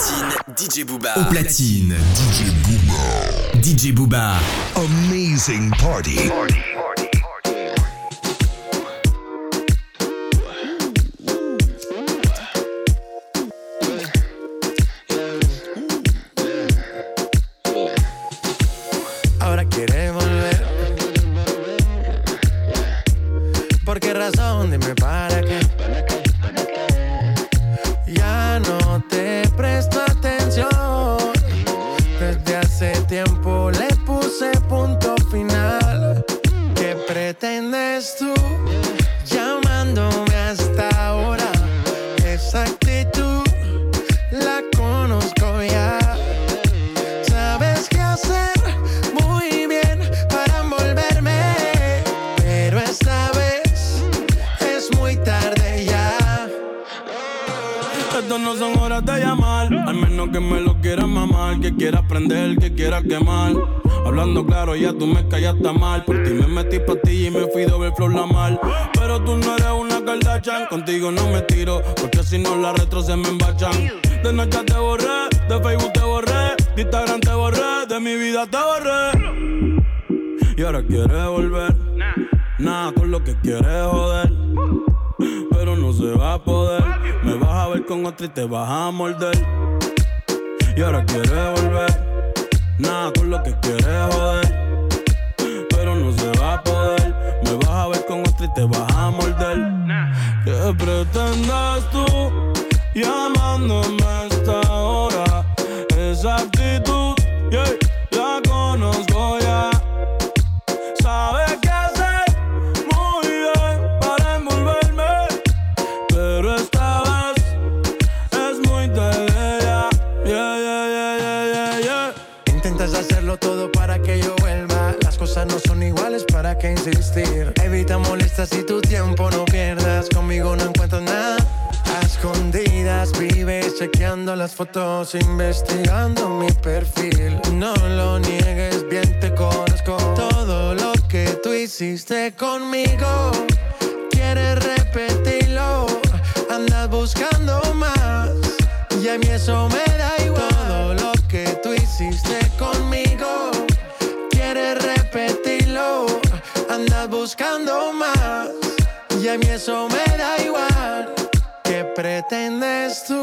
platine, DJ Booba. Au platine, DJ Booba. DJ Booba. Amazing party. Ahora pretendes tú llamándome hasta ahora? Esa actitud la conozco ya. Sabes qué hacer muy bien para envolverme, pero esta vez es muy tarde ya. Esto no son horas de llamar, al menos que me lo quieras mamar, que quiera prender, que quiera quemar. Hablando claro, ya tú me callaste mal. Por ti me metí pa' ti y me fui doble flor la mal. Pero tú no eres una Kardashian, contigo no me tiro, porque si no las retro se me embachan. De noche te borré, de Facebook te borré, de Instagram te borré, de mi vida te borré. Y ahora quieres volver, nada con lo que quieres joder. Pero no se va a poder, me vas a ver con otra y te vas a morder. Y ahora quieres volver. Nada con lo que quieres joder. Pero no se va a poder. Me vas a ver con otra y te vas a morder. ¿Qué pretendes tú llamándome Evita molestas y tu tiempo no pierdas. Conmigo no encuentras nada. A escondidas vives chequeando las fotos, investigando mi perfil. No lo niegues, bien te conozco. Todo lo que tú hiciste conmigo, quieres repetirlo. Andas buscando más, y a mí eso me da igual. Todo lo que tú hiciste conmigo, Buscando más, y a mí eso me da igual. ¿Qué pretendes tú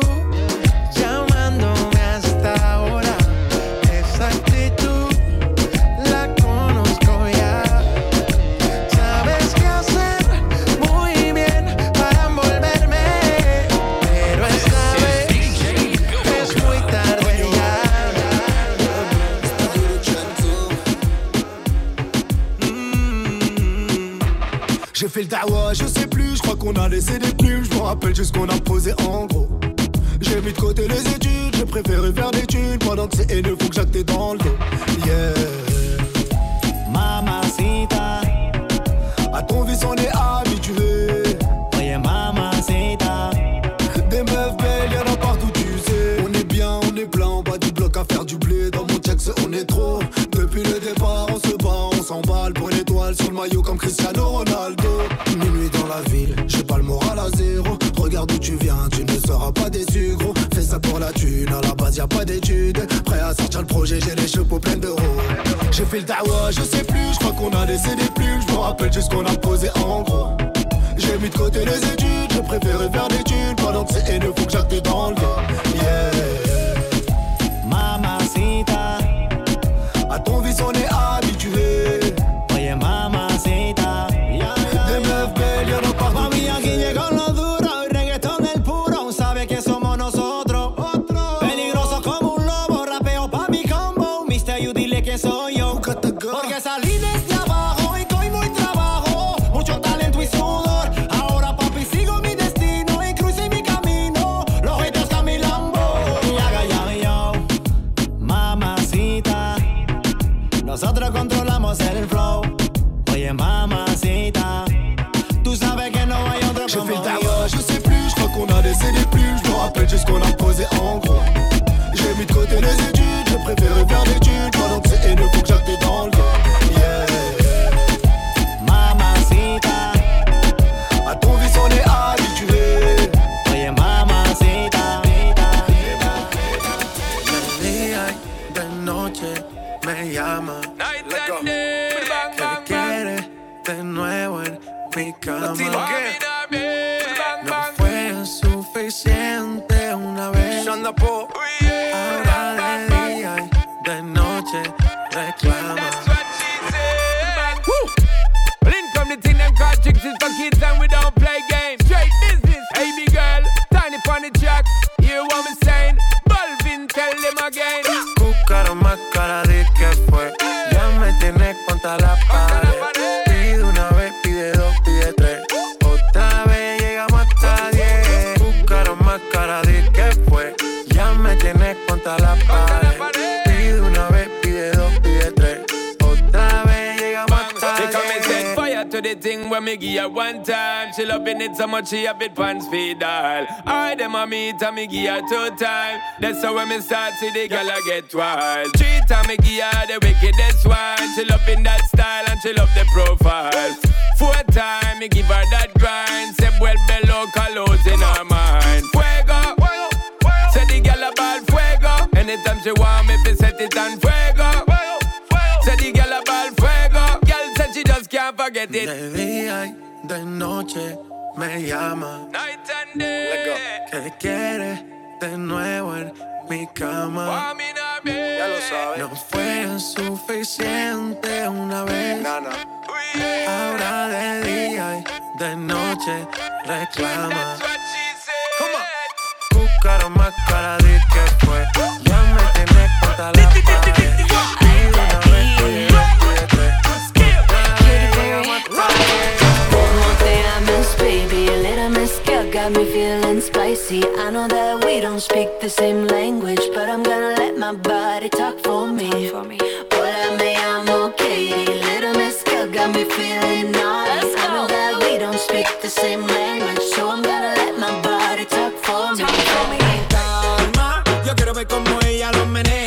fait le dawa, je sais plus, je crois qu'on a laissé des plumes, je me rappelle juste qu'on a posé en gros. J'ai mis de côté les études, j'ai préféré faire des thunes pendant que c'est haineux, faut que j'acte dans le dos. Yeah. Mamacita, à ton vice on est habitué. Oye, mamacita, des meufs belles, y'en a partout, tu sais. On est bien, on est plein, en bas du bloc à faire du blé. Dans mon texte, on est trop. Depuis le départ, on se bat, on s'emballe pour une étoile sur le maillot comme Cristiano Ronaldo. Thune, à la base y a pas d'études. Prêt à sortir le projet, j'ai les cheveux pleins d'euros. J'ai fait le dawa, je sais plus, je crois qu'on a laissé des plumes. Je me rappelle juste qu'on a posé en gros. J'ai mis de côté les études, j'ai préféré faire des thunes pendant que c'est haineux, faut que j'acte Je juste qu'on a posé en gros. J'ai mis de côté les études, j'ai préféré faire des reclama. So much she a bit pants feed all. I them a meet and me give her two time. That's how when me start see the girl I get wild. Three time me give her the wickedest one. She loving that style and she love the profile. Four time me give her that grind. Say well below colors in her mind. Fuego. Say the girl about fuego. Anytime she want me, fi set it on fuego. Say the girl about fuego. Girl said she just can't forget it. De día y de noche me llama. Night and day. Que quiere de nuevo en mi cama. Ya lo sabes. No fue suficiente una vez. Ahora de día y de noche reclama. Cúcaro más cara de que fue. Ya me tienes contra la spicy. I know that we don't speak the same language, but I'm gonna let my body talk for me. Hola, me llamo Katie, little miss girl got me feeling naughty. I know that we don't speak the same language, so I'm gonna let my body talk for me. calma. Yo quiero ver cómo ella lo menea.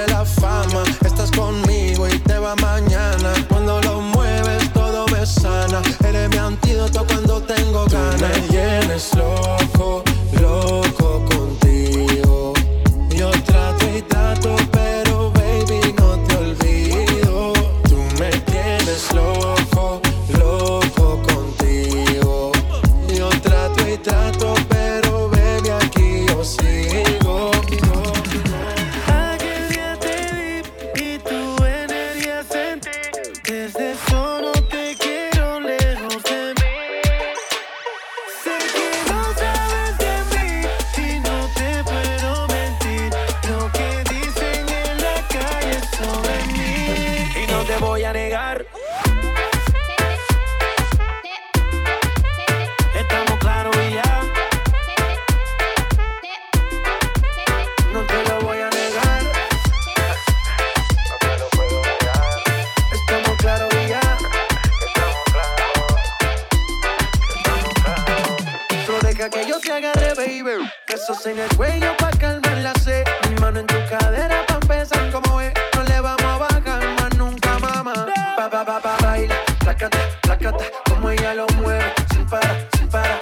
cuando tengo ganas. loco Sácate, sácate, como ella lo mueve, sin parar, sin parar.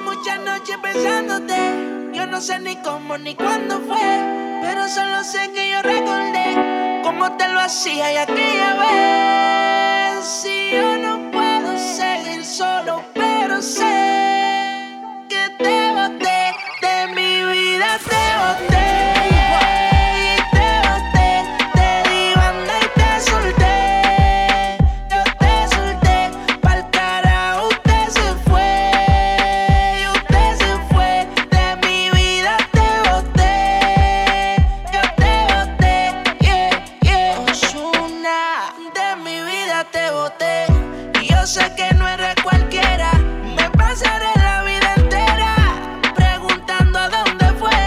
muchas noches pensándote. Yo no sé ni cómo ni cuándo fue, pero solo sé que yo recordé cómo te lo hacía y aquella vez. Si yo no te boté. Y yo sé que no eres cualquiera. Me pasaré la vida entera preguntando a dónde fue.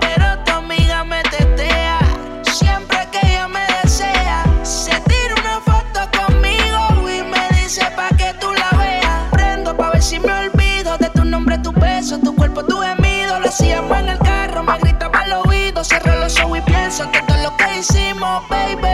Pero tu amiga me tetea. Siempre que ella me desea, se tira una foto conmigo y me dice pa' que tú la veas. Prendo pa' ver si me olvido de tu nombre, tu peso, tu cuerpo, tu gemido. Lo hacíamos en el carro, me gritaba al oído. Cierro los ojos y pienso que todo lo que hicimos, baby.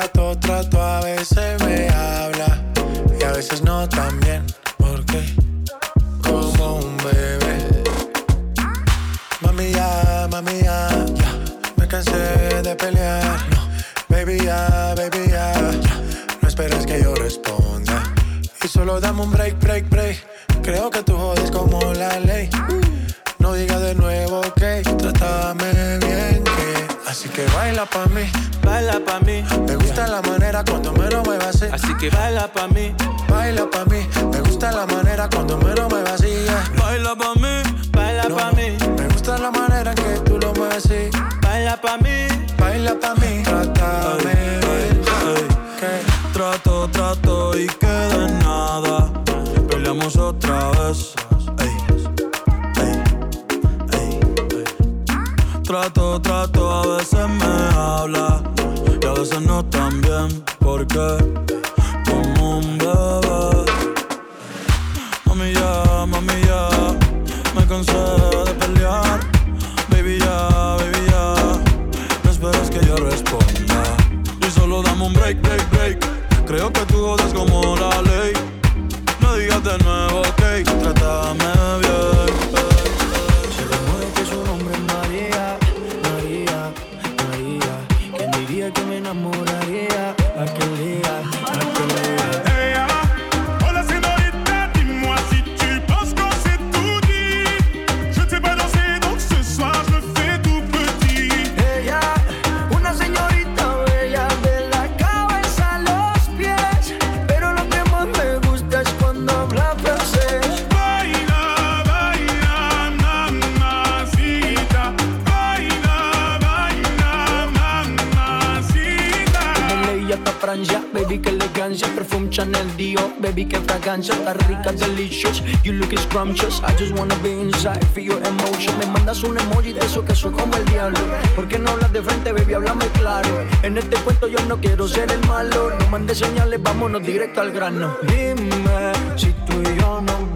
trato, trato, a veces me habla y a veces no también, porque como un bebé. Mami ya, mami ya, me cansé de pelear. No. Baby ya, baby ya, no esperes que yo responda. Y solo dame un break, break, break. Creo que tú jodes como la ley. No digas de nuevo que okay. trátame bien, que así que baila pa' mí Baila pa' mí. Me gusta la manera cuando me lo así. Así que baila pa' mí. Baila pa' mí. Me gusta la manera cuando me lo así. Baila pa' mí. Baila pa' mí. Me gusta la manera en que tú lo mueves así. Baila pa' mí. Baila pa' mí. Trátame bien. que Trato, trato y queda en nada. Peleamos otra vez. Trato, trato, a veces me habla veces no tan bien. Porque como un bebé. Mami ya, mami ya, me cansé de pelear. Baby ya, baby ya, no esperes que yo responda. Y solo dame un break, break, break. Creo que tú jodes como la ley. No digas de nuevo, ok, trátame bien. Hasta Francia, baby, que elegancia. Perfume Chanel Dior, baby, que fragancia. Está rica, delicious, you look scrumptious. I just wanna be inside, feel your emotion. Me mandas un emoji de eso que soy como el diablo. ¿Por qué no hablas de frente, baby? Háblame claro. En este cuento yo no quiero ser el malo. No mandes señales, vámonos directo al grano. Dime si tú y yo nos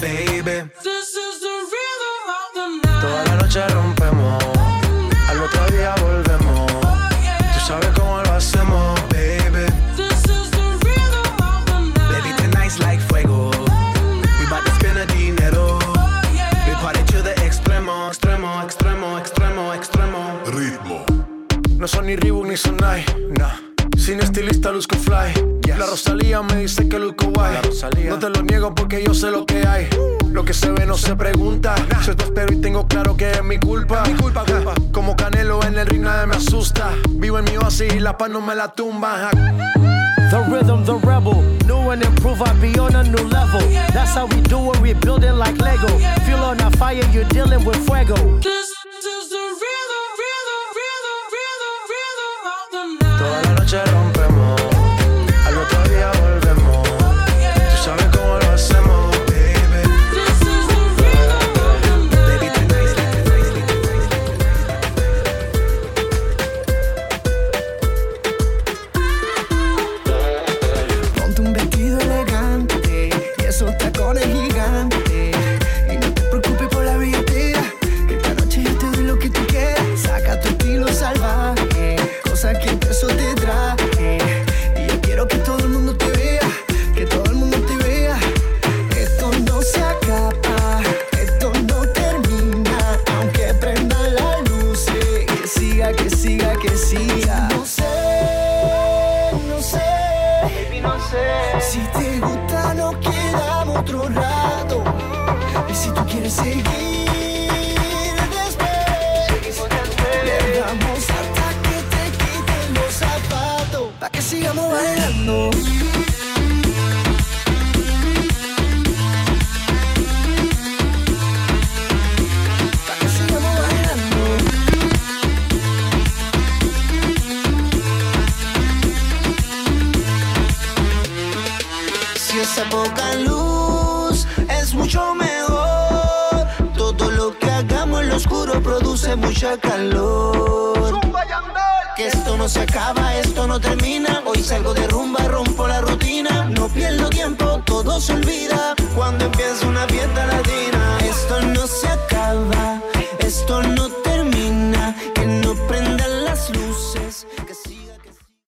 Baby. Toda la noche rompemos. Al otro día volvemos. Tú sabes cómo lo hacemos, baby. Baby, tonight's like fuego. We bout to spend a dinero. We party to the extremo, extremo, extremo, extremo, extremo. Ritmo. No son ni Reebok ni Sonai, nah. Sin estilista luzco fly. La Rosalía me dice que luzco guay. No te lo niego porque yo sé lo que hay. Lo que se ve no se pregunta. Soy espero y tengo claro que es mi culpa. Mi culpa, culpa. Como Canelo en el ring nadie me asusta. Vivo en mi oasis y la paz no me la tumba. The rhythm, the rebel. New and improve, I be on a new level. That's how we do it, we build it like Lego. Feel on a fire, you're dealing with fuego. Toda calor. Que esto no se acaba, esto no termina. Hoy salgo de rumba, rompo la rutina. No pierdo tiempo, todo se olvida. Cuando empieza una fiesta latina, esto no se acaba, esto no termina